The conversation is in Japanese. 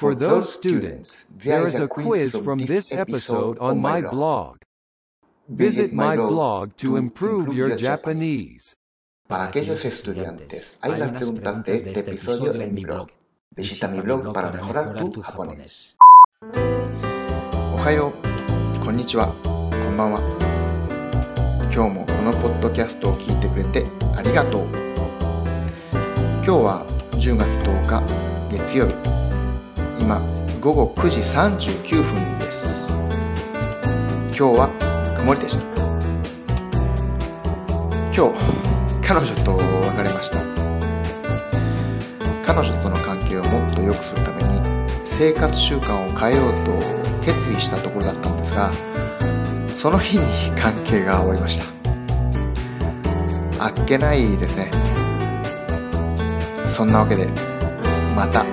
For those students, there is a quiz from this episode on my blog. Visit my blog to improve your Japanese. Para aquellos estudiantes, hay unas preguntas de este episodio en mi blog. Visita mi blog para mejorar tu japonés. おはよう、こんにちは、こんばんは。今日もこのポッドキャストを聞いてくれてありがとう。今日は10月10日月曜日。今午後9時39分です。今日は曇りでした。今日、彼女と別れました。彼女との関係をもっと良くするために生活習慣を変えようと決意したところだったんですがその日に関係が終わりましたあっけないですねそんなわけでまた